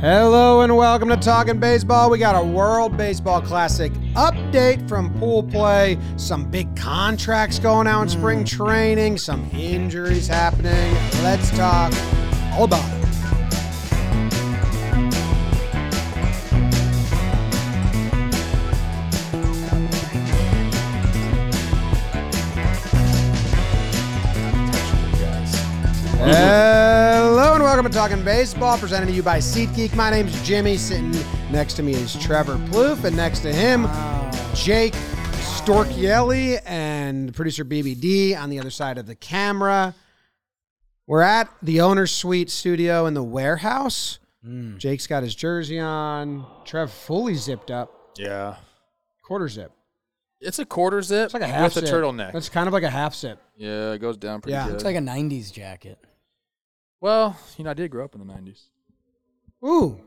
Hello and welcome to Talking Baseball. We got a World Baseball Classic update from pool play, some big contracts going out in spring hmm. training, some injuries happening. Let's talk all about it. Hello and welcome to Talking Baseball, presented to you by SeatGeek. My name's Jimmy. Sitting next to me is Trevor Plouffe, and next to him, Jake Storiale and producer BBD on the other side of the camera. We're at the owner's suite studio in the warehouse. Mm. Jake's got his jersey on. Trev fully zipped up, Yeah. quarter zip. It's a quarter zip It's like a half with zip. a turtleneck. It's kind of like a half zip. yeah, it goes down pretty Yeah. good. It's It's like a '90s jacket. Well, you know, I did grow up in the 90s. Ooh,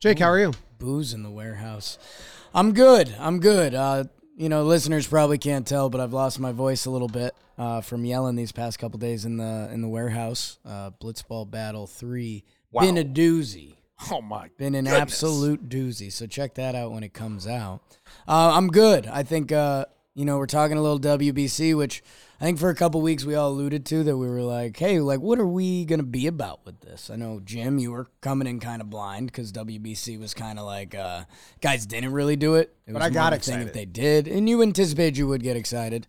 Jake, how are you? Booze in the warehouse. I'm good. I'm good. Uh, you know, listeners probably can't tell, but I've lost my voice a little bit uh, from yelling these past couple days in the in the warehouse. Uh, Blitzball Battle Three. Wow. Been a doozy. Oh, my. Been an Goodness. absolute doozy. So check that out when it comes out. Uh, I'm good. I think uh, you know we're talking a little WBC, which I think for a couple weeks we all alluded to that we were like, hey, like what are we gonna be about with this? I know Jim, you were coming in kind of blind because WBC was kind of like uh, guys didn't really do it. it But was I got more of excited. if they did, and you anticipated you would get excited.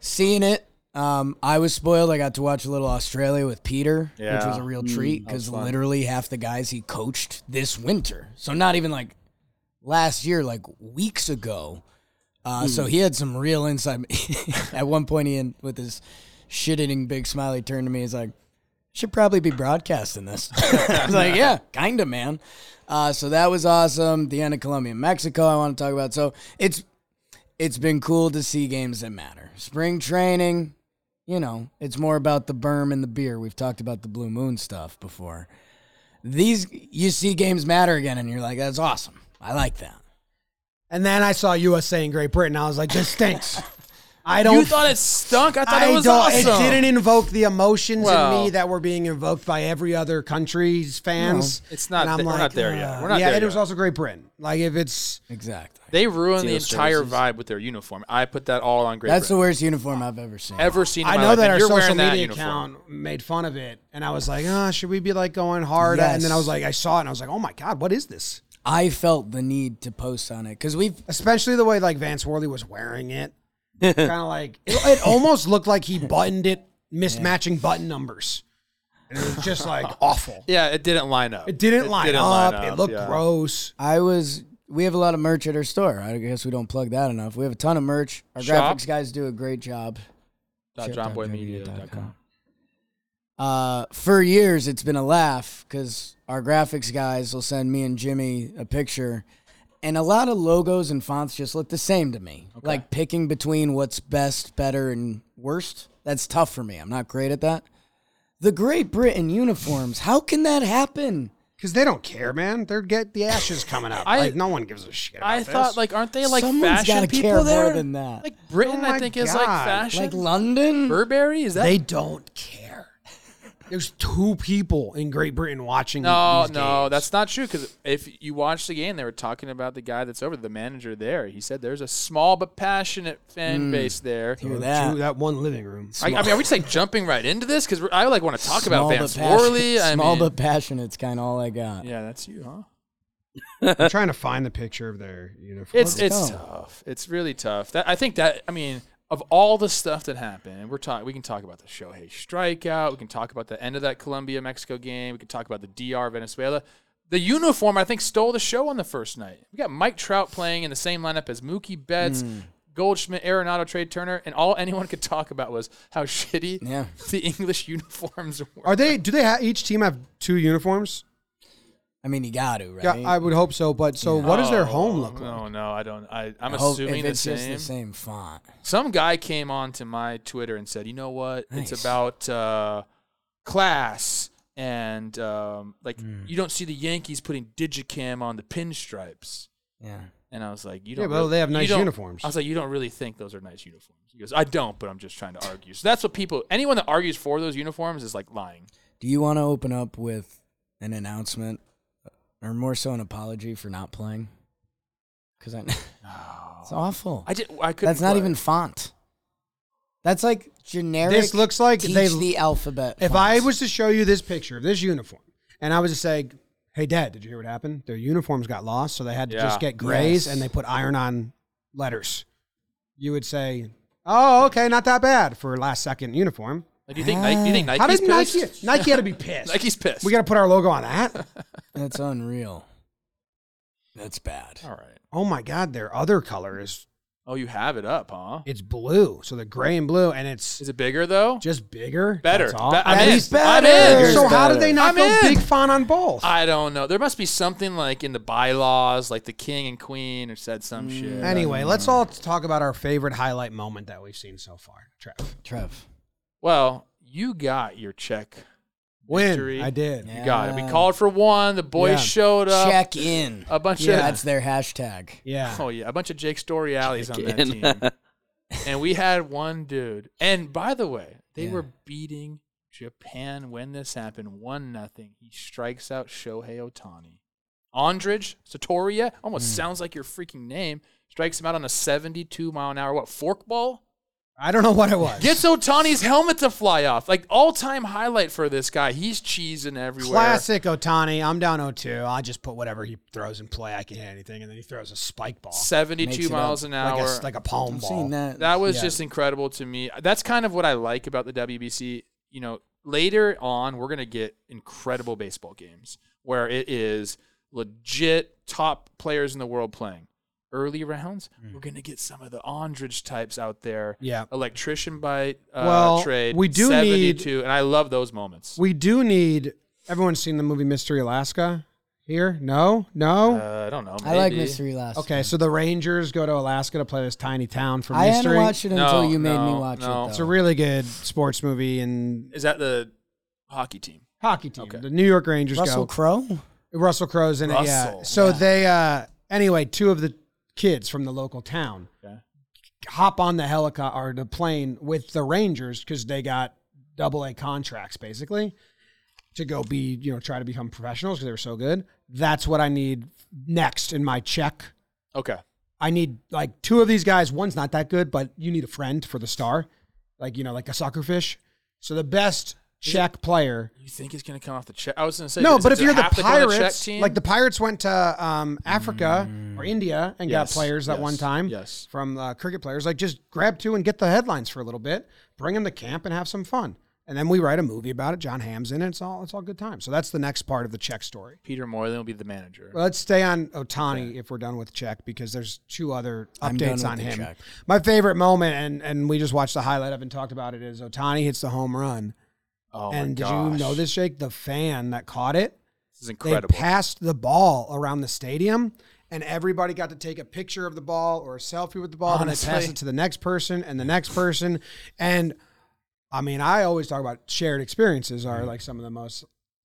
Seeing it. Um, I was spoiled. I got to watch a little Australia with Peter, which was a real treat because fun. literally half the guys he coached this winter. So not even like last year, like weeks ago. Uh, So he had some real insight. At one point, he in with his shit-eating big smile, he turned to me. He's like, "Should probably be broadcasting this." I was like, "Yeah, kinda, man." Uh, so that was awesome. The end of Colombia, Mexico. I want to talk about. So it's it's been cool to see games that matter. Spring training, you know, it's more about the berm and the beer. We've talked about the blue moon stuff before. These you see games matter again, and you're like, "That's awesome. I like that." And then I saw USA and Great Britain. I was like, this stinks. I don't. You thought it stunk? I thought I it was don't. awesome. It didn't invoke the emotions Well- in me that were being invoked by every other country's fans. it's not And I'm we're like, not there yet. uh, We're not yeah, there it was also Great Britain. Like if it's Exactly. They ruined the entire services. vibe with their uniform. I put that all on Great Britain. That's the worst uniform I've ever seen. Ever seen in I my know life, that and our social media account made fun of it, and I was like, ah, should we be like going hard? at it? And then I was like, I saw it, and I was like, oh my god, what is this? I felt the need to post on it because we've Especially the way like Vance Worley was wearing it, kind of like it, it almost looked like he buttoned it, mismatching button numbers, and it was just like awful. Yeah, it didn't line up. It didn't line didn't up. line It looked yeah. gross. I was. We have a lot of merch at our store. I guess we don't plug that enough. We have a ton of merch. Our Shop. graphics guys do a great job. Dot jomboymedia.com. Uh, for years, it's been a laugh because our graphics guys will send me and Jimmy a picture, and a lot of logos and fonts just look the same to me. Like picking between what's best, better, and worst. That's tough for me. I'm not great at that. The Great Britain uniforms. How can that happen? Because they don't care, man. They're get the ashes coming up. I- like no one gives a shit. About I thought, this. like, aren't they like Someone's fashion people care there? more than that. Like Britain, Oh I my think is like fashion. like London. Burberry is that? they don't care. There's two people in Great Britain watching. No, these no, games. that's not true. Because if you watch the game, they were talking about the guy that's over, the manager there. He said there's a small but passionate fan hmm. base there. Hear Two- that? that one living room. I, I mean, are we just like jumping right into this? Because I like want to talk Small about but Vance Worley. Small mean, but passionate's kind of all I got. yeah, that's you, huh? I'm trying to find the picture of their uniform. It's it's go. tough. It's really tough. That I think that I mean of all the stuff that happened, and we're talking. We can talk about the Shohei strikeout. We can talk about the end of that Colombia Mexico game. We can talk about the DR Venezuela. The uniform I think stole the show on the first night. We got Mike Trout playing in the same lineup as Mookie Betts. Hmm. Goldschmidt, Arenado, Trea Turner, and all anyone could talk about was how shitty Yeah. the English uniforms were. Are they? Do they have each team have two uniforms? I mean, you got to, right? Yeah, I would hope so. But so, what does their home look like? No, no, I don't. I, I'm I hope assuming if the it's same. just the same font. Some guy came on to my Twitter and said, "You know what? Nice. It's about uh, class and um, like Hmm. you don't see the Yankees putting Digicam on the pinstripes." Yeah. And I was like, "You Yeah, don't." well, really- they have you nice don't- uniforms. I was like, "You don't really think those are nice uniforms?" He goes, "I don't, but I'm just trying to argue." So that's what people. Anyone that argues for those uniforms is like lying. Do you want to open up with an announcement or more so an apology for not playing? Because I, it's awful. I did. I couldn't. That's not play. even font. That's like generic. This looks like teach they- the alphabet. If I was to show you this picture of this uniform, and I was to say, "Hey, Dad, did you hear what happened? Their uniforms got lost, so they had to Yeah. just get grays, Yes. and they put iron-on letters." You would say, "Oh, okay, not that bad for last second uniform." Like, do you think? Nike, do you think How Nike's did pissed? Nike? Nike had to be pissed. Nike's pissed. We got to put our logo on that. that's unreal. That's bad. All right. Oh my God, their other color is Oh, you have it up, huh? it's blue, so the gray and blue, and it's Is it bigger though? just bigger. Better. That's all. Be- I'm At in. least I'm better. in. So how better. did they not I'm go in. big font on both? I don't know. There must be something like in the bylaws, like the king and queen, or said some shit. Mm. Anyway, mm. let's all talk about our favorite highlight moment that we've seen so far. Trev. Trev. Well, you got your Czech. Win. Victory. I did. You got it. We called for one. The boys Yeah. showed up. Check in. A bunch Yeah. of That's their hashtag. Yeah. oh yeah, a bunch of Jake Storiales on that in. team. and we had one dude. And by the way, they Yeah. were beating Japan when this happened, one nothing. He strikes out Shohei Otani. Andrej Satoria almost Hmm. sounds like your freaking name. Strikes him out on a 72 mile an hour what forkball? I don't know what it was. Gets Otani's helmet to fly off. Like all time highlight for this guy. He's cheesing everywhere. Classic Otani. I'm down 0-2. I just put whatever he throws in play. I can hit anything, and then he throws a spike ball, 72 miles up. an like hour. a like a palm I've ball. seen that. That was Yeah. just incredible to me. That's kind of what I like about the WBC. You know, later on, we're going to get incredible baseball games where it is legit top players in the world playing. Early rounds, we're going to get some of the Andridge types out there. Yeah. Electrician by uh, Well, trade. we do 72, and I love those moments. We do need. Everyone's seen the movie Mystery Alaska. Here, no, no. Uh, I don't know. I like. Mystery Alaska. okay, so the Rangers go to Alaska to play this tiny town for I mystery. hadn't watched it until No, you made me no, watch no. it. It's a really good sports movie and Is that the hockey team? hockey team. Okay. The New York Rangers Russell go. Crowe. Russell Crowe's in it. Yeah. So yeah. they uh anyway, two of the kids from the local town Okay. hop on the helicopter or the plane with the Rangers because they got double A contracts basically to go be you know try to become professionals because they were so good. That's what I need next in my Czech. Okay. I need like two of these guys. One's not that good, but you need a friend for the star, like you know, like a soccer fish. So the best Czech player. You think he's going to come off the Czech? I was going to say No, but if you're the have to go on Czech Pirates, team? like the Pirates went to um, Africa or India and Yes, got players at yes, one time yes. from uh, cricket players, like just grab two and get the headlines for a little bit, bring them to camp and have some fun. And then we write a movie about it. Jon Hamm's in it. It's all it's all good time. So that's the next part of the Czech story. Peter Moylan will be the manager. Well, let's stay on Otani if we're done with Czech because there's two other updates on him. Czech. My favorite moment, and and we just watched the highlight of it and talked about it, is Otani hits the home run. Oh and did you know this, Jake? The fan that caught it, This is they passed the ball around the stadium. And everybody got to take a picture of the ball or a selfie with the ball, and they pass Honestly. it to the next person and the next person. And I mean, I always talk about shared experiences Mm-hmm. are like some of the most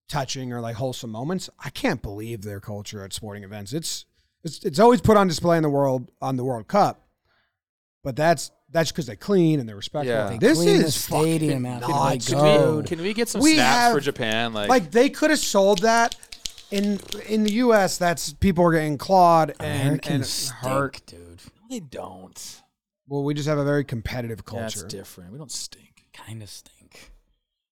touching or like wholesome moments. I can't believe their culture at sporting events. It's it's it's always put on display in the world on the World Cup, but that's that's because they clean and they're respectful. Yeah. They this clean the is stadium fucking after nuts, can, we, can we get some We snaps have- for Japan? Like, Like they could have sold that in in the U.S. That's people are getting clawed and Americans and hurt. stink, dude. they don't. Well, we just have a very competitive culture. That's different. We don't stink. Kind of stink.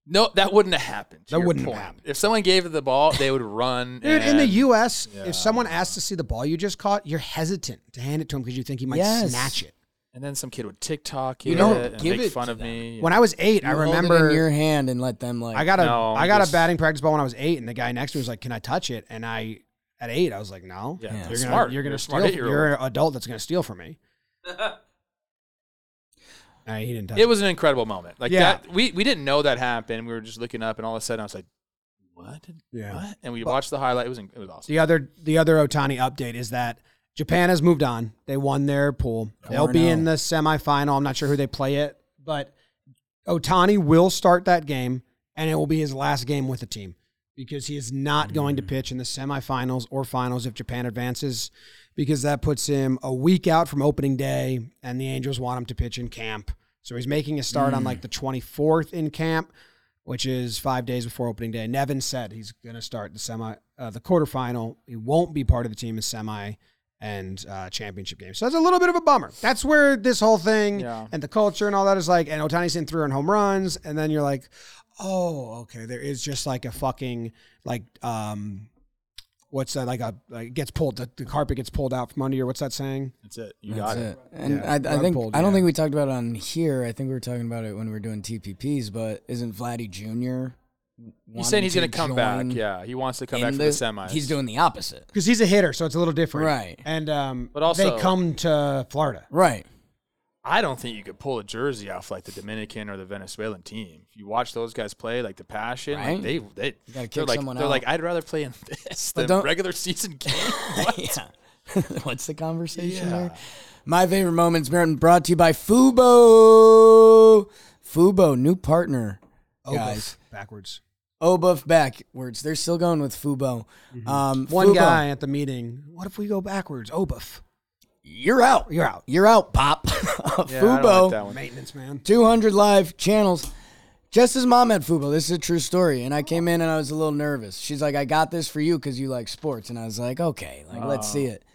No, that wouldn't have happened. That wouldn't have happened. If someone gave it the ball, they would run. Dude, in the U.S., Yeah. if someone asks to see the ball you just caught, you're hesitant to hand it to him because you think he might Yes. snatch it. And then some kid would TikTok You it don't and give make it fun to of them. me. When I was eight, You I hold it remember in your hand and let them like. I got a No, I got just- a batting practice ball when I was eight, and the guy next to me was like, "Can I touch it?" And I, at eight, I was like, "No, Yeah, Yeah. you're gonna, smart. You're gonna You're steal. smart eight-year-old. You're an adult that's gonna steal from me." Nah, he didn't touch it was an incredible moment. Like Yeah. that, we we didn't know that happened. We were just looking up, and all of a sudden, I was like, "What? Yeah. What?" And we watched the highlight. It was it was awesome. The other the other Otani update is that Japan has moved on. They won their pool. They'll be in the semifinal. I'm not sure who they play it, but Otani will start that game, and it will be his last game with the team because he is not going to pitch in the semifinals or finals if Japan advances, because that puts him a week out from opening day, and the Angels want him to pitch in camp. So he's making a start on like the 24th in camp, which is five days before opening day. Nevin said he's going to start the semi uh, the quarterfinal. He won't be part of the team in semi and uh, championship game. So that's a little bit of a bummer. That's where this whole thing Yeah. and the culture and all that is like. And Otani's hitting three on home runs, and then you're like, oh, okay, there is just like a fucking like um. What's that like a like gets pulled the, the carpet gets pulled out from under you? What's that saying? That's it. You That's got it. it. And Yeah, I, I think pulled, I don't yeah. think we talked about it on here. I think we were talking about it when we were doing TPPs. But isn't Vladdy Jr. He's saying he's going wanting to come back. Yeah, he wants to come back in for the semis. He's doing the opposite. Because he's a hitter, so it's a little different, Right. And um, But also- they come to Florida. Right. I don't think you could pull a jersey off like the Dominican or the Venezuelan team. If you watch those guys play, like the passion, like they they gotta they're kick like someone they're out. like I'd rather play in this But than regular season game. What? yeah. What's the conversation Yeah. there? My favorite moments been brought to you by Fubo. Fubo, new partner, guys. Backwards. Obuff backwards. They're still going with Fubo. Um, One Fubo, guy at the meeting. What if we go backwards? Obuff. You're out. You're out. You're out, Pop. Yeah, Fubo. like. Maintenance man. 200 live channels. Just Jess's mom had Fubo. This is a true story. And I came in and I was a little nervous. She's like, I got this for you because you like sports. And I was like, okay, like let's see it.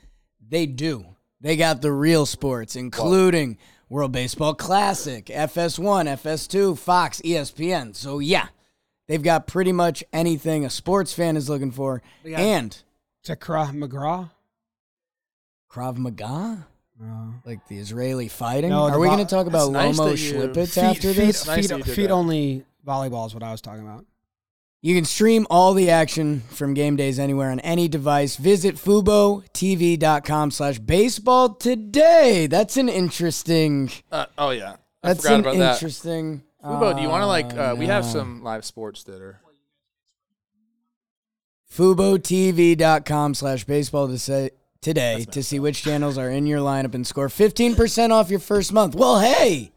They do. They got the real sports, including World Baseball Classic, FS1, FS2, Fox, ESPN. So yeah, they've got pretty much anything a sports fan is looking for. got- And Takra McGraw. Krav Maga, Uh, like the Israeli fighting. No, Are the we vo- going to talk about nice Lomo that you- Schlipitz feet, after feet, this? Nice feet, that feet only volleyball is what I was talking about. You can stream all the action from game days anywhere on any device. Visit FuboTV.com slash baseball today. That's an interesting. Uh, oh yeah, I That's forgot an about that. Interesting. Fubo, do you want to like? Uh, we have some live sports that are. FuboTV.com slash baseball to say today to see which channels are in your lineup and score 15% off your first month. Well, hey,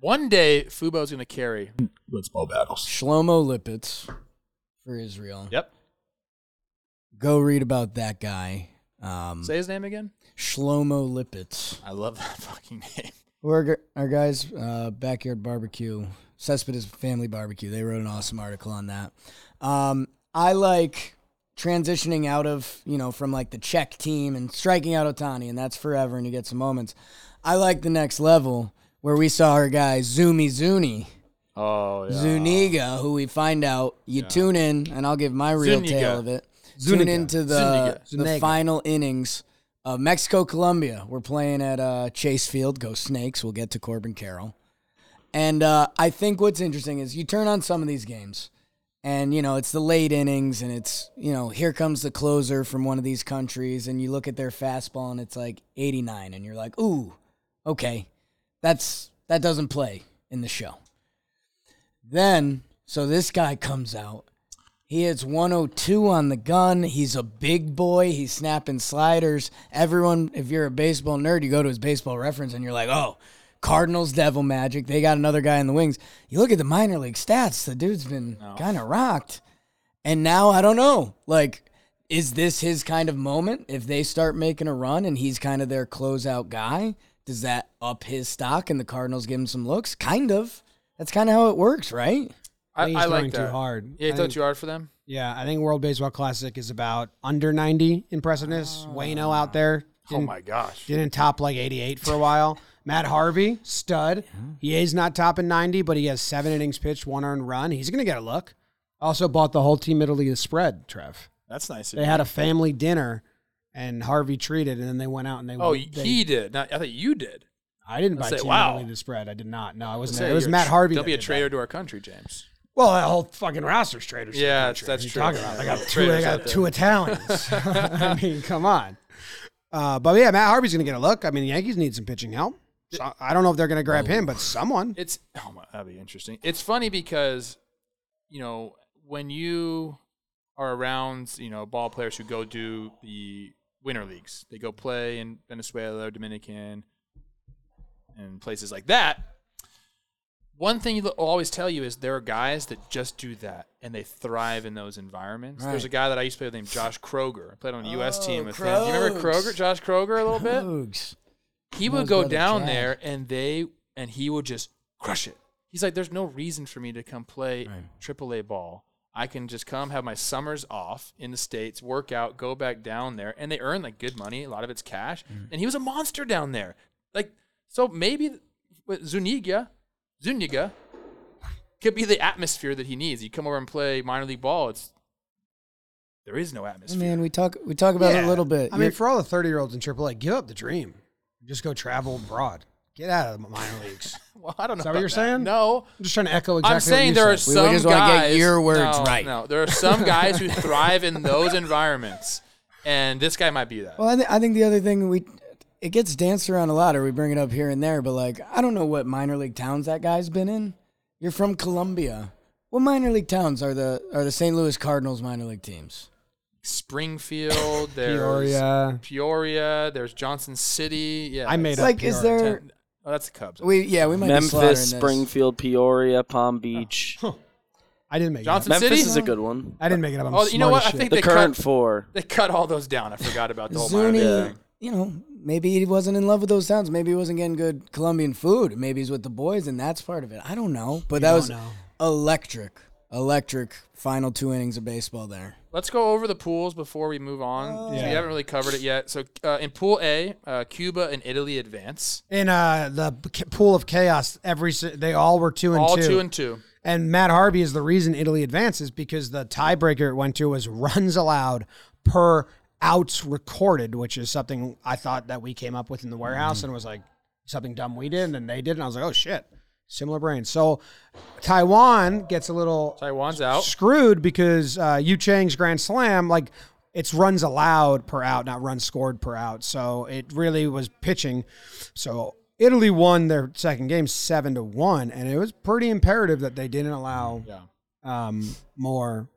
One day, Fubo's going to carry Blitzball battles. Shlomo Lipetz for Israel. Yep. Go read about that guy. Um, Say his name again. Shlomo Lipetz. I love that fucking name. We're our guys' uh, backyard barbecue, Cespedes Family Barbecue. They wrote an awesome article on that. Um, I like transitioning out of you know from like the Czech team and striking out Otani, and that's forever, and you get some moments. I like the next level where we saw our guy Zumi Zuni Oh yeah. Zuniga, who we find out you tune in, and I'll give my real Zuniga. tale of it. Tune into the Zuniga. the final innings of Mexico Colombia. We're playing at uh, Chase Field. Go Snakes! We'll get to Corbin Carroll. And uh, I think what's interesting is you turn on some of these games, and you know it's the late innings, and it's you know here comes the closer from one of these countries, and you look at their fastball, and it's like 89, and you're like, ooh, okay, that's that doesn't play in the show. Then, so this guy comes out. He hits 102 on the gun. He's a big boy. He's snapping sliders. Everyone, if you're a baseball nerd, you go to his baseball reference and you're like, oh, Cardinals, Devil Magic. They got another guy in the wings. You look at the minor league stats, the dude's been kind of rocked. And now, I don't know. Like, is this his kind of moment? If they start making a run and he's kind of their closeout guy, does that up his stock and the Cardinals give him some looks? Kind of. That's kind of how it works, right? I, think I he's like going that. too hard. Yeah, you I thought think- too hard for them. Yeah, I think World Baseball Classic is about under 90 impressiveness. Ah. Waino out there. Oh didn't- my gosh. Didn't top like 88 for a while. Matt Harvey, stud. He is not topping 90, but he has seven innings pitched, one earned run. He's going to get a look. Also bought the whole team Italy the spread, Trev. That's nice. of They you. had a family dinner and Harvey treated, and then they went out and they. Oh, they- he did. Not, I thought you did. I didn't buy say, team wow. Italy the spread. I did not. No, I wasn't. Say there. It was you're Matt tr- Harvey. Don't that be a did that. traitor to our country, James. Well, that whole fucking roster's the Yeah, that's What are you true. talking about? I got two. I got two Italians. I mean, come on. Uh, but yeah, Matt Harvey's going to get a look. I mean, the Yankees need some pitching help. So, I don't know if they're going to grab him, but someone. It's oh my, that'd be interesting. It's funny because, you know, when you are around, you know, ball players who go do the winter leagues, they go play in Venezuela, Dominican, and places like that. One thing you'll always tell you is there are guys that just do that and they thrive in those environments. There's a guy that I used to play with named Josh Kroeger. I played on a U.S. Oh, team with him. Do you remember Kroeger, Josh Kroeger, a little bit? Cougs. he would go down there and they and he would just crush it. He's like, there's no reason for me to come play Right. AAA ball. I can just come have my summers off in the states, work out, go back down there, and they earn like good money. A lot of it's cash, and he was a monster down there. Like so, maybe with Zuniga, Zuniga could be the atmosphere that he needs. You come over and play minor league ball. It's there is no atmosphere. mean, we talk we talk about it a little bit. I mean, You're- for all the 30 year olds in AAA, give up the dream. Just go travel abroad. Get out of the minor leagues. well, I don't know. Is that what you're saying? No, I'm just trying to echo exactly I'm saying what there you are said. We some just wanna get guys. your words no, right. No, there are some guys who thrive in those environments, and this guy might be that. Well, I, th- I think the other thing we it gets danced around a lot, or we bring it up here and there, but like I don't know what minor league towns that guy's been in. You're from Colombia. What minor league towns are the are the St. Louis Cardinals minor league teams? Springfield, there's Peoria. Peoria, there's Johnson City. Yeah, I made it's up Like, is there? Oh, that's the Cubs. We yeah, we might be slaughtering Memphis, this. Springfield, Peoria, Palm oh. Beach. I didn't make Johnson it up. Memphis City? is a good one. I didn't make it up. I'm Oh, you know what? I think The they current cut, four. they cut all those down. I forgot about the whole minor league Yeah. you know, maybe he wasn't in love with those towns. Maybe he wasn't getting good Colombian food. Maybe he's with the boys, and that's part of it. I don't know, but that was know. electric, electric. Final two innings of baseball there. Let's go over the pools before we move on. 'cause Yeah. We haven't really covered it yet. So uh, in Pool A, uh, Cuba and Italy advance. In uh, the pool of chaos, every they all were two and All two. two and two. And Matt Harvey is the reason Italy advances because the tiebreaker it went to was runs allowed per outs recorded, which is something I thought that we came up with in the warehouse and was like something dumb we did and they did. And I was like, oh shit, similar brain. So Taiwan gets a little Taiwan's out. screwed because uh, Yu Chang's grand slam, like it's runs allowed per out, not runs scored per out. So it really was pitching. So Italy won their second game seven to one, and it was pretty imperative that they didn't allow Yeah. um, more.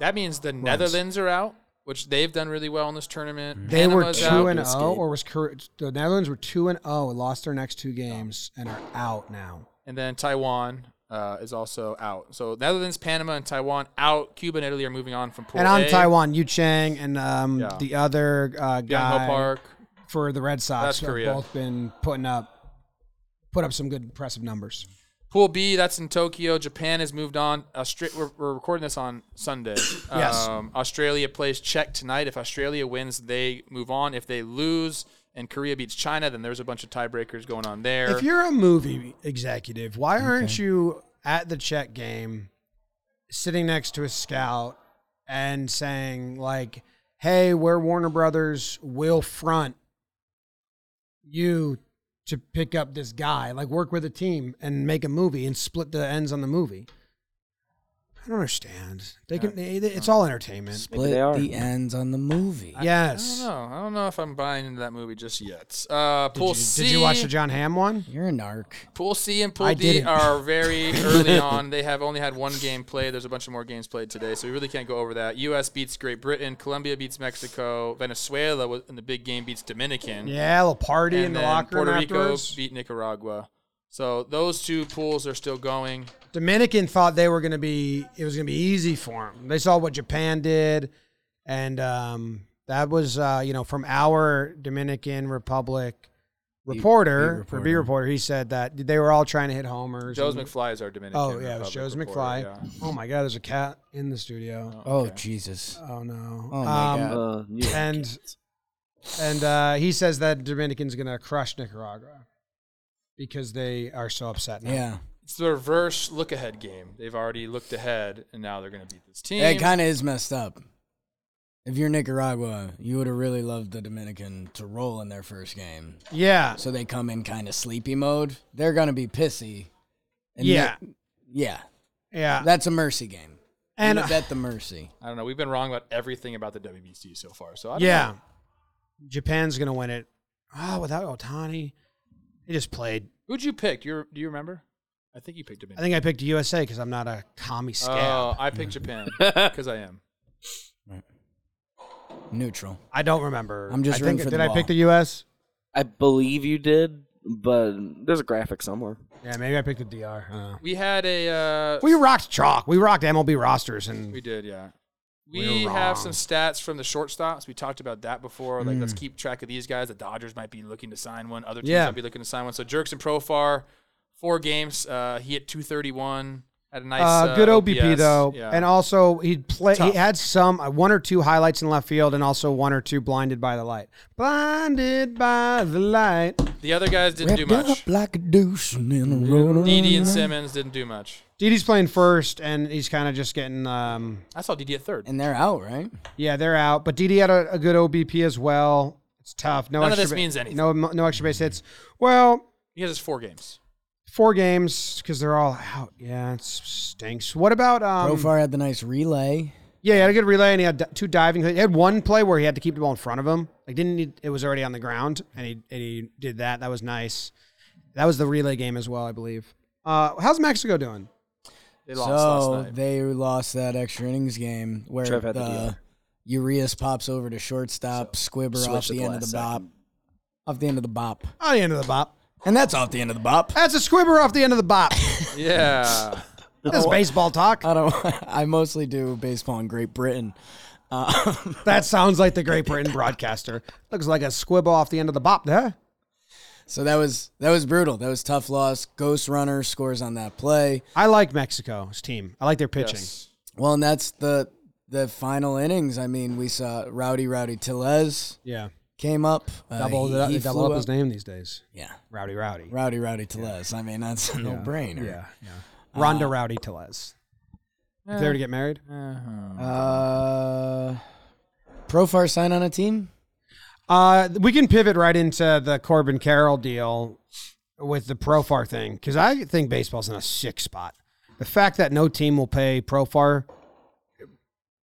That means the Netherlands are out, which they've done really well in this tournament. They were Panama's two out. and zero, or was Cor- the Netherlands were two and zero, lost their next two games, and are out now. and then Taiwan uh, is also out. So Netherlands, Panama, and Taiwan out. Cuba and Italy are moving on from Pool And on A. Taiwan, Yu Chang and um, Yeah. the other uh, guy Ho Park. for the Red Sox That's have Korea. both been putting up put up some good impressive numbers. Pool B, that's in Tokyo. Japan has moved on. Austra- we're, we're recording this on Sunday. Yes. Um, Australia plays Czech tonight. If Australia wins, they move on. If they lose and Korea beats China, then there's a bunch of tiebreakers going on there. If you're a movie executive, why aren't you at the Czech game sitting next to a scout and saying like, "Hey, we're Warner Brothers. We'll front you to pick up this guy. Like, work with a team and make a movie and split the ends on the movie." I don't understand. They can. They, it's all entertainment. Split they are. the ends on the movie. Yes. I don't know. I don't know if I'm buying into that movie just yet. Uh, Did pool you, C. did you watch the Jon Hamm one? You're a narc. Pool C and Pool I D didn't. are very early on. They have only had one game played. There's a bunch of more games played today, so we really can't go over that. U.S. beats Great Britain. Colombia beats Mexico. Venezuela was, in the big game beats Dominican. Yeah, a little party in and the then locker Puerto room Rico afterwards. beat Nicaragua. So those two pools are still going. Dominican thought they were going to be it was going to be easy for them. They saw what Japan did, and um, that was uh, you know from our Dominican Republic reporter, B for B reporter, he said that they were all trying to hit homers. Joe's McFly is our Dominican. Oh yeah, it was Republic Joe's reporter, McFly. yeah. Oh my God, there's a cat in the studio. Oh okay. Jesus. Oh no. Oh, my um, God. Uh, And and uh, he says that Dominican's going to crush Nicaragua because they are so upset now. Yeah. It's the reverse look ahead game. They've already looked ahead, and now they're going to beat this team. It kind of is messed up. If you're Nicaragua, you would have really loved the Dominican to roll in their first game. Yeah. So they come in kind of sleepy mode. They're going to be pissy. And Yeah. they- yeah. Yeah. That's a mercy game. And- And bet the mercy. I don't know. We've been wrong about everything about the WBC so far. So I don't Yeah. know. Japan's going to win it. Oh, without Otani. He just played. Who'd you pick? Do you, do you remember? I think you picked Japan. I think I picked USA because I'm not a commie scab. Oh, I picked Japan because I am. Neutral. I don't remember. I'm just I rooting think, for Did the I ball. pick the US? I believe you did, but there's a graphic somewhere. Yeah, maybe I picked the DR. I don't know. We had a. Uh, We rocked chalk. We rocked MLB rosters, and We did, yeah. We have some stats from the shortstops. We talked about that before. Like, Mm. let's keep track of these guys. The Dodgers might be looking to sign one. Other teams Yeah. might be looking to sign one. So Jurickson Profar, four games. Uh, he hit 231 Had a nice Uh, good OBP OPS. though, Yeah. and also he play. He had some uh, one or two highlights in left field, and also one or two blinded by the light. Blinded by the light. the other guys didn't do much. up like a douche and in a road Didi and around. Simmons didn't do much. Didi's playing first, and he's kind of just getting. Um, I saw Didi at third. And they're out, right? yeah, they're out, but Didi had a, a good OBP as well. It's tough. No None of this ba- means anything. No, no extra base hits. Well, He has his four games. Four games because they're all out. Yeah, it stinks. What about um? Profar had the nice relay. Yeah, he had a good relay, and he had two diving. He had one play where he had to keep the ball in front of him. Like didn't need, it was already on the ground, and he and he did that. That was nice. That was the relay game as well, I believe. Uh, how's Mexico doing? They lost so last night. they lost that extra innings game where Trev had the the. Urias pops over to shortstop, Squibber off the the end of last the bop, off the end of the bop, Oh, the end of the bop. And that's off the end of the bop. That's a squibber off the end of the bop. yeah. That's baseball talk. I don't. I mostly do baseball in Great Britain. Uh, That sounds like the Great Britain broadcaster. Looks like a squib off the end of the bop there. so that was that was brutal. That was tough loss. Ghost Runner scores on that play. I like Mexico's team. I like their pitching. Yes. Well, and that's the the final innings. I mean, we saw Rowdy Rowdy Tellez Yeah. Came up. Uh, Double, he- they he double flew up his name these days. Yeah, Rowdy Rowdy. Rowdy Rowdy Tellez. I mean, that's a no brainer. Yeah, yeah. Ronda Rowdy Tellez. If they were to get married? Uh, Profar sign on a team. Uh, we can pivot right into the Corbin Carroll deal with the Profar thing because I think baseball's in a sick spot. The fact that no team will pay Profar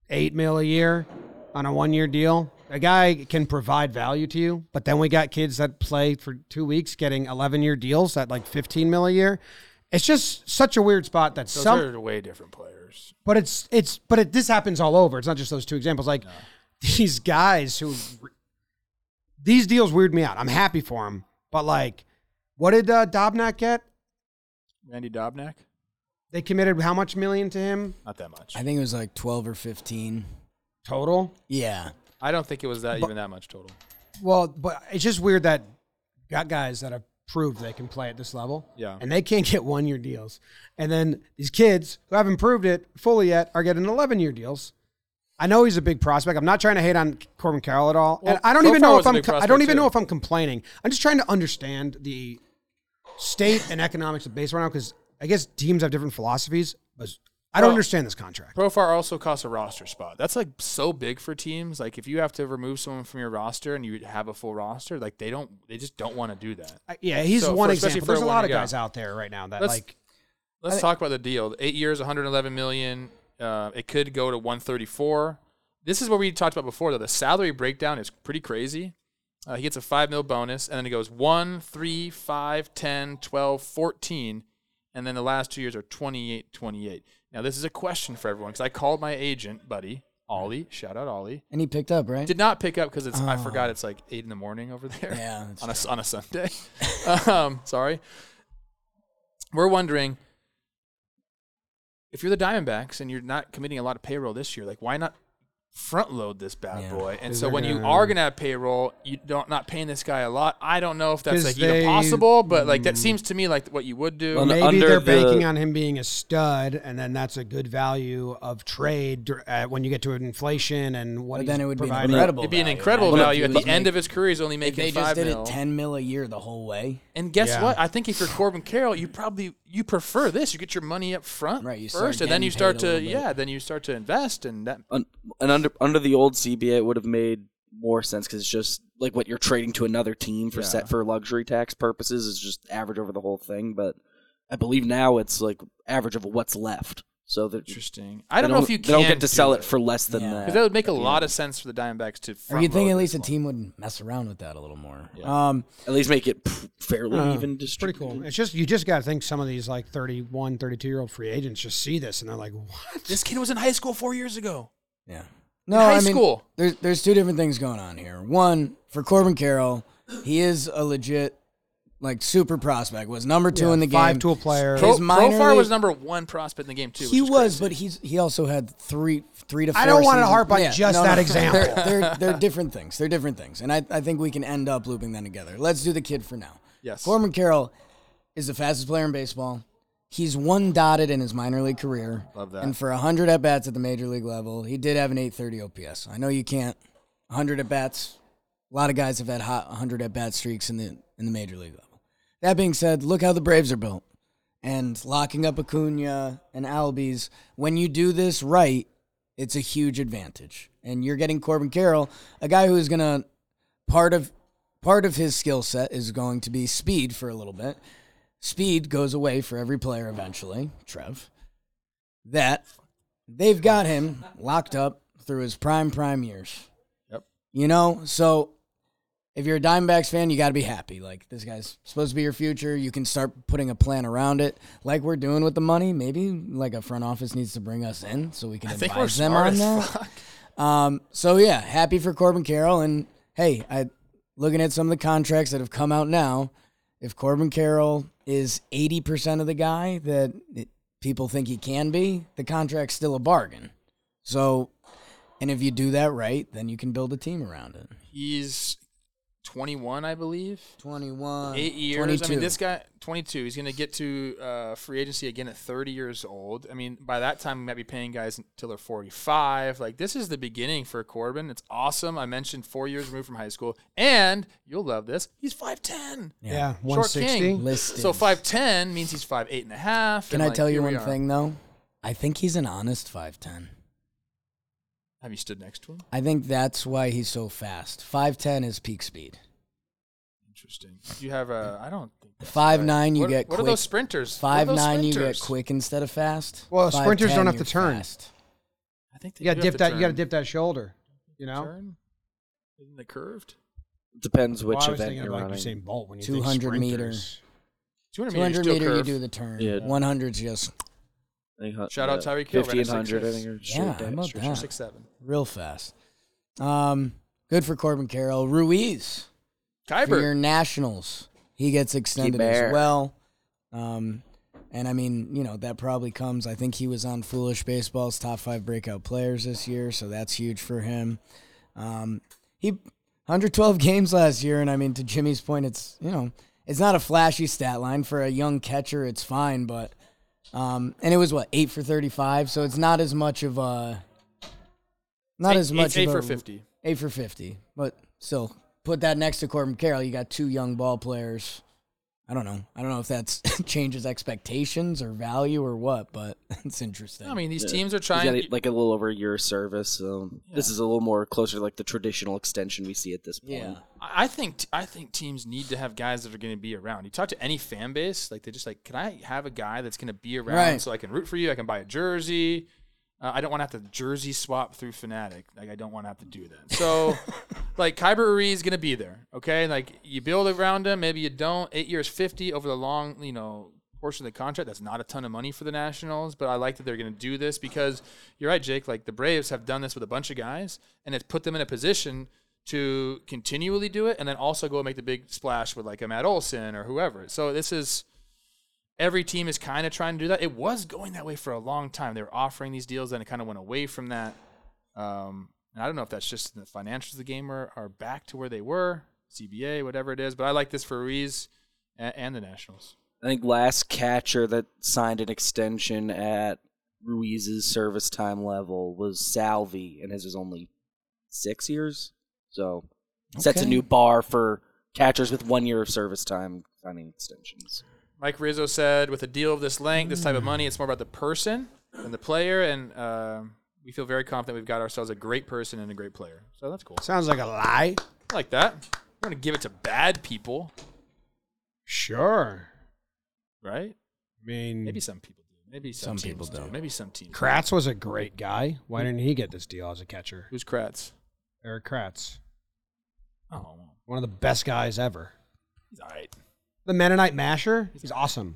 eight mil a year on a one year deal, a guy can provide value to you, but then we got kids that play for two weeks getting 11 year deals at like 15 mil a year. It's just such a weird spot that Those some, are way different players. but it's it's but it this happens all over. It's not just those two examples. Like these guys who these deals weird me out. I'm happy for them, but like, what did uh, Dobnak get? Randy Dobnak? They committed how much million to him Not that much. I think it was like twelve or fifteen. total? Yeah, I don't think it was that even that much total. Well, but it's just weird that got guys that have proved they can play at this level. Yeah. And they can't get one year deals. And then these kids who haven't proved it fully yet are getting 11 year deals. I know he's a big prospect. I'm not trying to hate on Corbin Carroll at all. Well, and I don't Profar even know if I'm I don't even too. know if I'm complaining. I'm just trying to understand the state and economics of baseball now because I guess teams have different philosophies, but I don't Well, understand this contract. Profar also costs a roster spot. That's like so big for teams. Like if you have to remove someone from your roster and you have a full roster, like they don't, they just don't want to do that. I- yeah, he's So, one for- example. There's a lot of guys out there right now that Let's- like Let's talk about the deal. Eight years, 111 million. Uh, it could go to 134. This is what we talked about before, though. The salary breakdown is pretty crazy. Uh, he gets a 5 mil bonus, and then it goes 1, 3, 5, 10, 12, 14. And then the last two years are 28, 28. Now, this is a question for everyone because I called my agent, buddy, Ollie. Shout out, Ollie. and he picked up right. Did not pick up because it's I forgot it's like 8 in the morning over there yeah, that's on a, on a Sunday. um, sorry. We're wondering if you're the Diamondbacks and you're not committing a lot of payroll this year, like why not front load this bad Yeah. boy? And so when you gonna- are gonna have payroll, you don't not paying this guy a lot. I don't know if that's like they- even possible, but like that seems to me like what you would do. Well, Maybe under they're the- banking on him being a stud, and then that's a good value of trade uh, when you get to an inflation and what But then it would be an incredible. It'd be an value, incredible right? value at the If end of his career. He's only If making they just did mil. it ten mil a year the whole way, And guess Yeah. what? I think if you're Corbin Carroll, you probably you prefer this. You get your money up front Right, you first, and then you start to bit. yeah, then you start to invest, and that Un- and under under the old CBA, it would have made more sense because it's just like what you're trading to another team for Yeah. set for luxury tax purposes is just average over the whole thing. But I believe now it's like average of what's left. So that interesting. I don't know if you they can don't get do to sell it that. for less than Yeah. that. Because that would make a at the lot of sense for the Diamondbacks to. or front you'd think at least a team would mess around with that a little more. Yeah. Um, At least make it fairly Uh, even It's pretty cool. It's just you just got to think some of these like 31, 32 year old free agents just see this and they're like, "What?" This kid was in high school four years ago. yeah. In No, high I mean, school. there's there's two different things going on here. One for Corbin Carroll, he is a legit like super prospect. Was number two Yeah, in the game. five tool player. Pro, His minor Profar league- was number one prospect in the game too. He was, crazy. but he's he also had three three to four. I don't wanna harp on just that example. They're, they're they're different things. They're different things, and I I think we can end up looping them together. Let's do the kid for now. yes. Corbin Carroll is the fastest player in baseball. He's one dotted in his minor league career. Love that. And for 100 at bats at the major league level, he did have an 830 OPS. I know you can't 100 at bats. A lot of guys have had hot 100 at bat streaks in the in the major league level. That being said, look how the Braves are built. And locking up Acuna and Albies, when you do this right, it's a huge advantage. And you're getting Corbin Carroll, a guy who is going to part of part of his skill set is going to be speed for a little bit. Speed goes away for every player eventually, Trev. That they've got him locked up through his prime prime years. Yep. You know, so if you're a Diamondbacks fan, you got to be happy. Like this guy's supposed to be your future. You can start putting a plan around it, like we're doing with the money. Maybe like a front office needs to bring us in so we can I advise them on that. Um, so yeah, happy for Corbin Carroll. And hey, I looking at some of the contracts that have come out now. If Corbin Carroll is eighty percent of the guy that it, people think he can be, the contract's still a bargain. So, and if you do that right, then you can build a team around it. He's 21, I believe. Twenty-one, Eight years. 22. I mean, this guy, 22. He's going to get to uh, free agency again at 30 years old. I mean, by that time, we might be paying guys until they're 45. Like, this is the beginning for Corbin. It's awesome. I mentioned four years removed from high school. And you'll love this. He's 5'10. Yeah, Short 160. king. listed. So 5'10 means he's 5'8 and a half. Can and, I like, tell you one thing though? I think he's an honest five ten. Have you stood next to him? I think that's why he's so fast. Five ten is peak speed. Interesting. You have a, I don't think. that's Five right. nine, you what, get What quick. are those sprinters? Five those nine, you get quick instead of fast. Well, sprinters 5'10", don't have to turn. fast. I think they You got to dip that. You got to dip that shoulder. You know. Turn? Isn't it curved? Depends which Well, I was event you're of like running. Usain Bolt when you 200 meters. 200, 200 meter, you do the turn. Yeah. 100 is just I think, uh, Shout out yeah, Tyreek Hill, 50 ran and a 100, I 6'6". think. Are Yeah, straight how dash. about Sure, that? Six seven. real fast. Um, good for Corbin Carroll. Ruiz for Keibert. your Nationals. He gets extended as well. Um, and I mean, you know, that probably comes. I think he was on Foolish Baseball's top five breakout players this year, so that's huge for him. Um, he 112 games last year, and I mean, to Jimmy's point, it's you know, it's not a flashy stat line for a young catcher. It's fine, but um, and it was what eight for 35, so it's not as much of a not Eight- as much Eight, eight of for a, 50. Eight for 50. But still, put that next to Corbin Carroll. You got two young ball players. I don't know. I don't know if that's changes expectations or value or what, but it's interesting. I mean, these Yeah. teams are He's trying. got like a little over a year of service, so this is a little more closer to like the traditional extension we see at this point. yeah. I think I think teams need to have guys that are going to be around. You talk to any fan base, like they're just like, can I have a guy that's going to be around Right. so I can root for you? I can buy a jersey. Uh, I don't want to have to jersey swap through Fanatic. Like I don't want to have to do that. So, like Keibert Ruiz is going to be there. Okay, like you build around him. Maybe you don't. Eight years, fifty over the long, you know, portion of the contract. That's not a ton of money for the Nationals, but I like that they're going to do this because you're right, Jake. Like the Braves have done this with a bunch of guys, and it's put them in a position to continually do it, and then also go make the big splash with like a Matt Olson or whoever. So this is every team is kind of trying to do that. It was going that way for a long time. They were offering these deals, and it kind of went away from that. Um, and I don't know if that's just the financials of the game are, are back to where they were, CBA, whatever it is. But I like this for Ruiz and, and the Nationals. I think last catcher that signed an extension at Ruiz's service time level was Salvy, and his was only six years. So sets a new bar for catchers with one year of service time signing extensions. Mike Rizzo said, with a deal of this length, this type of money, it's more about the person than the player. And um we feel very confident we've got ourselves a great person and a great player. So that's cool. Sounds like a lie. I like that. I'm going to give it to bad people, Sure. right? I mean, Maybe some people do. Maybe some, Some teams people do. don't. Maybe some teams. do. Kratz was a great guy. Why didn't he get this deal as a catcher? Who's Kratz? Erik Kratz, Oh, well, one of the best guys ever. he's all right. The Mennonite Masher. He's awesome.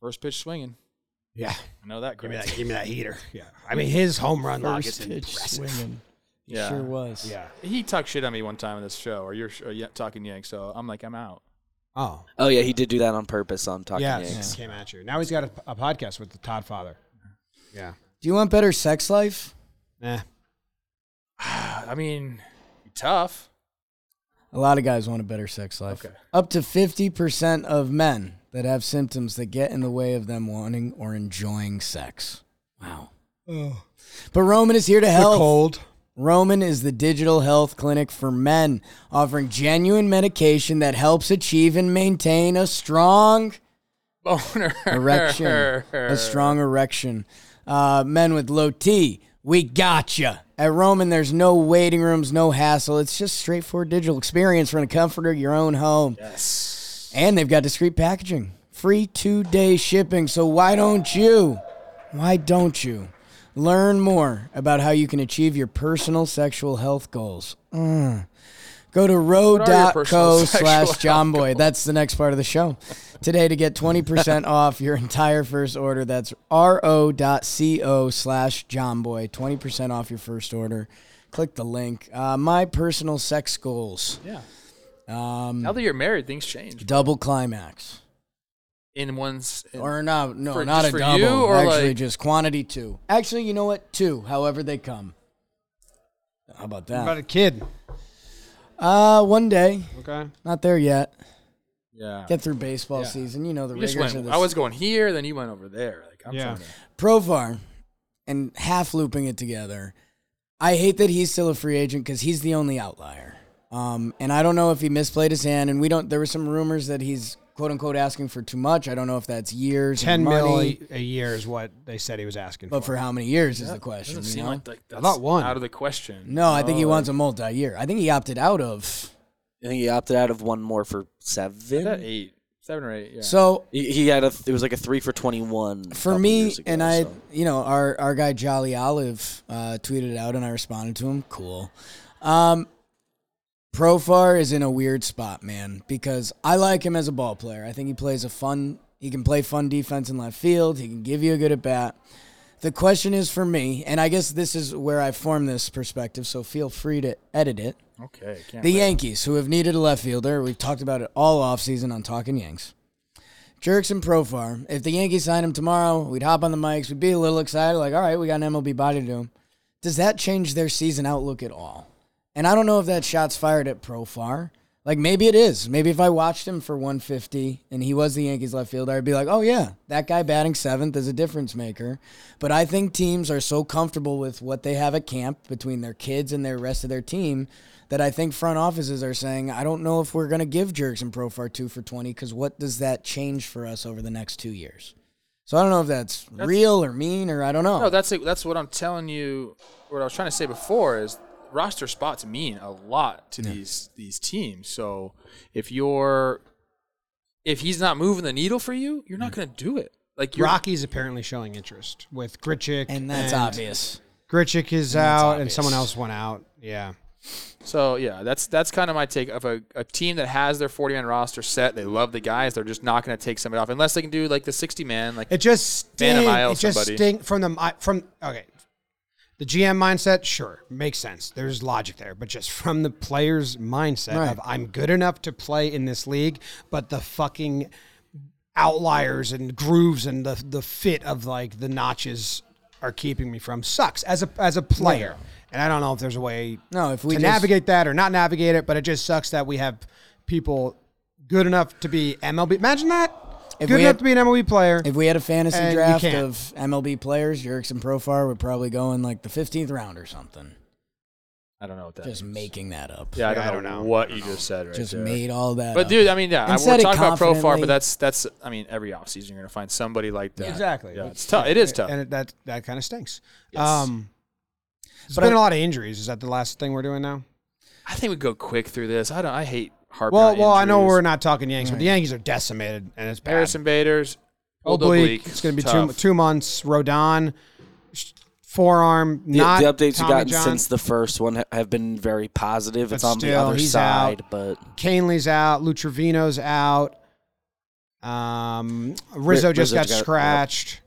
First pitch swinging. Yeah. I know that. Give me that. Give me that heater. Yeah. I mean, his home run log is First pitch impressive. swinging. Yeah. Sure was. Yeah. He talked shit on me one time on this show, or you're or yeah, talking Yank. So I'm like, I'm out. Oh. Oh yeah, he did do that on purpose on Talking Yeah. Yanks. Came at you. Now he's got a, a podcast with the Todd Father. Yeah. Do you want better sex life? Eh. I mean, tough. A lot of guys want a better sex life. Okay. Up to 50% of men, that have symptoms that get in the way of them wanting or enjoying sex. Wow. Oh. But Roman is here to help. cold. Roman is the digital health clinic for men, offering genuine medication that helps achieve and maintain a strong Boner. erection. a strong erection. Uh, men with low T, we gotcha. At Roman, there's no waiting rooms, no hassle. It's just straightforward digital experience from the comfort of your own home. Yes. And they've got discreet packaging, free two day shipping. So why don't you? Why don't you learn more about how you can achieve your personal sexual health goals? Mm. Go to are your ro.co slash health jomboy. That's the next part of the show. Today to get 20% off your entire first order. That's ro.co slash jomboy. 20% off your first order. Click the link. Uh, my personal sex goals. Yeah. Um, Now that you're married, things change. double climax. In one's. In, Or not? no, For- not a for double. you, or Actually, like- just quantity two. Actually, you know what? Two, however they come. How about What about that? a kid? Uh, one day. Okay. Not there yet. yeah. Get through baseball Yeah. season. You know the You just rigors went, of this. I was going here, then you went over there. Like I'm Yeah. trying to. Profar and half looping it together. I hate that he's still a free agent because he's the only outlier. Um, and I don't know if he misplayed his hand. And we don't. There were some rumors that he's quote unquote asking for too much. I don't know if that's years, or Ten mil a, a year is what they said he was asking for. but for. for how many years is the question. Doesn't you seem know? like, like that's thought one. out of the question. No, I think he Oh, wants a multi-year. I think he opted out of. I think he opted out of one more for Is seven. that eight, seven or eight? Yeah. So He, he had a. It was like a three for twenty one. for me, and I, you know, our our guy Jolly Olive uh, tweeted it out, and I responded to him. Cool. Um, Profar is in a weird spot, man, because I like him as a ball player. I think he plays a fun. He can play fun defense in left field. He can give you a good at bat. The question is for me, and I guess this is where I form this perspective. So feel free to edit it. okay. Can't The wait. Yankees, who have needed a left fielder, we've talked about it all offseason on Talkin' Yanks. Jurickson Profar. If the Yankees sign him tomorrow, we'd hop on the mics. We'd be a little excited, like, all right, we got an MLB body to do him. Does that change their season outlook at all? And I don't know if that shot's fired at Profar. Like maybe it is. Maybe if I watched him for 150 and he was the Yankees left fielder, I'd be like, oh yeah, that guy batting seventh is a difference maker. But I think teams are so comfortable with what they have at camp between their kids and their rest of their team that I think front offices are saying, I don't know if we're going to give Jurickson Profar two for 20 because what does that change for us over the next two years? So I don't know if that's, real or mean or I don't know. No, that's it. That's what I'm telling you. What I was trying to say before is roster spots mean a lot to these these teams. So if you're if he's not moving the needle for you, you're not mm. going to do it. Like you're Rockies apparently showing interest with Grichuk, and that's obvious. Grichuk is that's out, and someone else went out. Yeah, So yeah, that's that's kind of my take of a, a team that has their 40 man roster set. They love the guys. They're just not going to take somebody off unless they can do like the 60 man. Like it just stink. It just somebody. stink from the from okay. The GM mindset, sure, makes sense. There's logic there, but just from the player's mindset Right. of I'm good enough to play in this league, but the fucking outliers and grooves and the the fit of like the notches are keeping me from sucks as a as a player. And I don't know if there's a way No, if we to just- navigate that or not navigate it, but it just sucks that we have people good enough to be MLB. Imagine that. If good we enough had- to be an MLB player. If we had a fantasy draft of MLB players, Jurickson Profar would probably go in like the 15th round or something. I don't know what that. Just means. making that up. Yeah, I don't, I know, don't know. what you just said right Just there. made all that But up. dude, I mean, yeah, And we're it talking about Profar, confidently. but that's that's I mean, every offseason you're gonna find somebody like that. Exactly. Yeah, it's tough. It is tough. and it, that that kind of stinks. Yes. Um, there's But been I- a lot of injuries. Is that the last thing we're doing now? I think we go quick through this. I don't. I hate harping. Well, on well, I know we're not talking Yankees, but the Yankees are decimated, and it's bad. Harrison Bader's old oblique. oblique. It's going to be two Tough. two months. Rodon, forearm. The, not the updates Tommy you've gotten John. since the first one have been very positive. But it's on the still, other he's side, out. but Kahnle's out. Lou Trevino's out. Um, Rizzo Ri- just Rizzo got got- yep. scratched.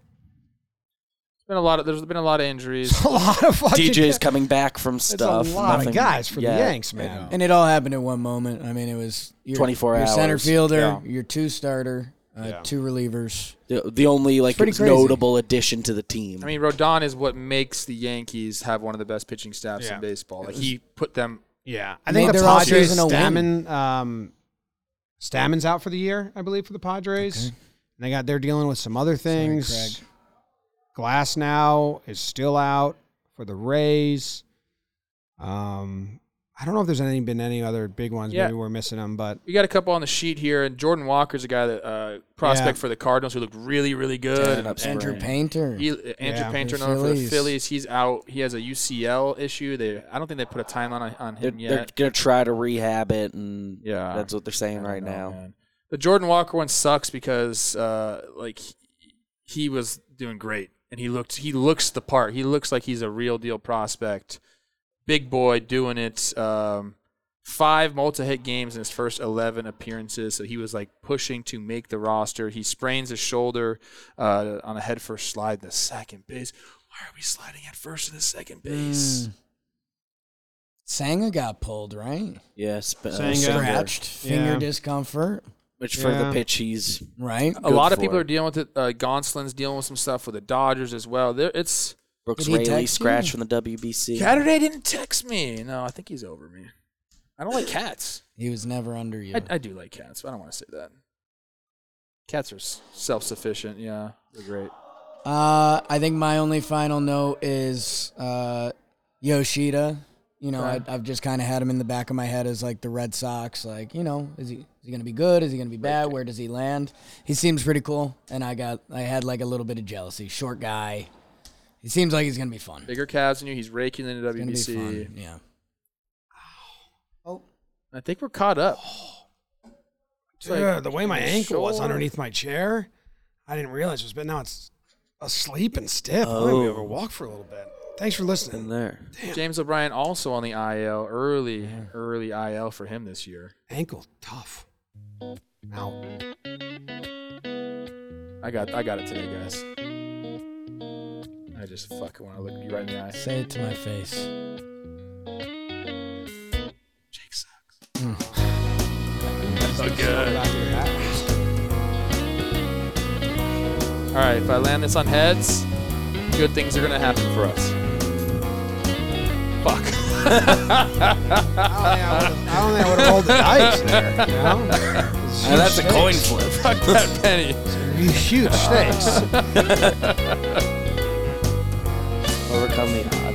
There's been a lot of. There's been a lot of injuries. a lot of fucking DJ's coming back from It's stuff. a lot nothing of guys for yet. the Yanks, man. And it all happened in one moment. I mean, it was your, 24 your center hours. fielder, Yeah. your two starter, uh, Yeah. two relievers. The, the only like pretty crazy. notable addition to the team. I mean, Rodon is what makes the Yankees have one of the best pitching staffs Yeah. in baseball. Like he put them. Yeah, I Made think the their Padres offseason a win. Stammen, um, Stammen's out for the year, I believe, for the Padres. And they got they're dealing with some other things. Craig. Glasnow is still out for the Rays. Um, I don't know if there's any been any other big ones. Yeah. Maybe we're missing them, but We got a couple on the sheet here, and Jordan Walker's a guy that uh, prospect Yeah. for the Cardinals who looked really, really good. Tearing And- up and Andrew Painter. he, Andrew Yeah, Painter, the for the Phillies. Phillies, he's out. He has a UCL issue. They, I don't think they put a timeline on, on They're, him they're gonna try to rehab it, and Yeah. that's what they're saying right know, now. man. The Jordan Walker one sucks because uh, like he, he was doing great and he looked he looks the part. He looks like he's a real deal prospect. Big boy doing it. Um, five multi-hit games in his first 11 appearances so he was like pushing to make the roster he sprains his shoulder uh, on a head first slide the second base why are we sliding at first in the second base Mm. Senga got pulled, right? Yes, but uh, Senga, uh, finger, Scratched, finger Yeah. discomfort, which for Yeah. the pitch he's right? a lot of people are dealing with it uh, gonsolin's dealing with some stuff with the dodgers as well there it's Brooks Did he Raley text scratch from the WBC. Saturday didn't text me. No, I think he's over me. I don't like cats. He was never under you. I, I do like cats, but I don't want to say that. Cats are self-sufficient. Yeah, they're great. Uh, I think my only final note is uh, Yoshida. You know, I, I've just kind of had him in the back of my head as like the Red Sox. Like, you know, is he is he gonna be good? Is he gonna be bad? Where does he land? He seems pretty cool, and I got I had like a little bit of jealousy. Short guy. He seems like he's gonna be fun. Bigger calves than you. He's raking in the It's gonna be WBC. fun. Yeah. Oh, I think we're caught up. It's like- Dude, the way my ankle was shoulder. underneath my chair, I didn't realize it was. But now it's asleep and stiff. I'm gonna be able to Oh. walk for a little bit. Thanks for listening. in there. James O'Brien also on the IL, early, early IL for him this year. Ankle tough. Ow. I got, I got it today, guys. I just fucking want to look you right in the eye. say it to my face. Jake sucks. So good. All right, if I land this on heads, good things are gonna happen for us. Fuck. I don't think I would have rolled the dice there. You know? That's a coin flip. Fuck that penny. Huge stakes. Overcome the odds.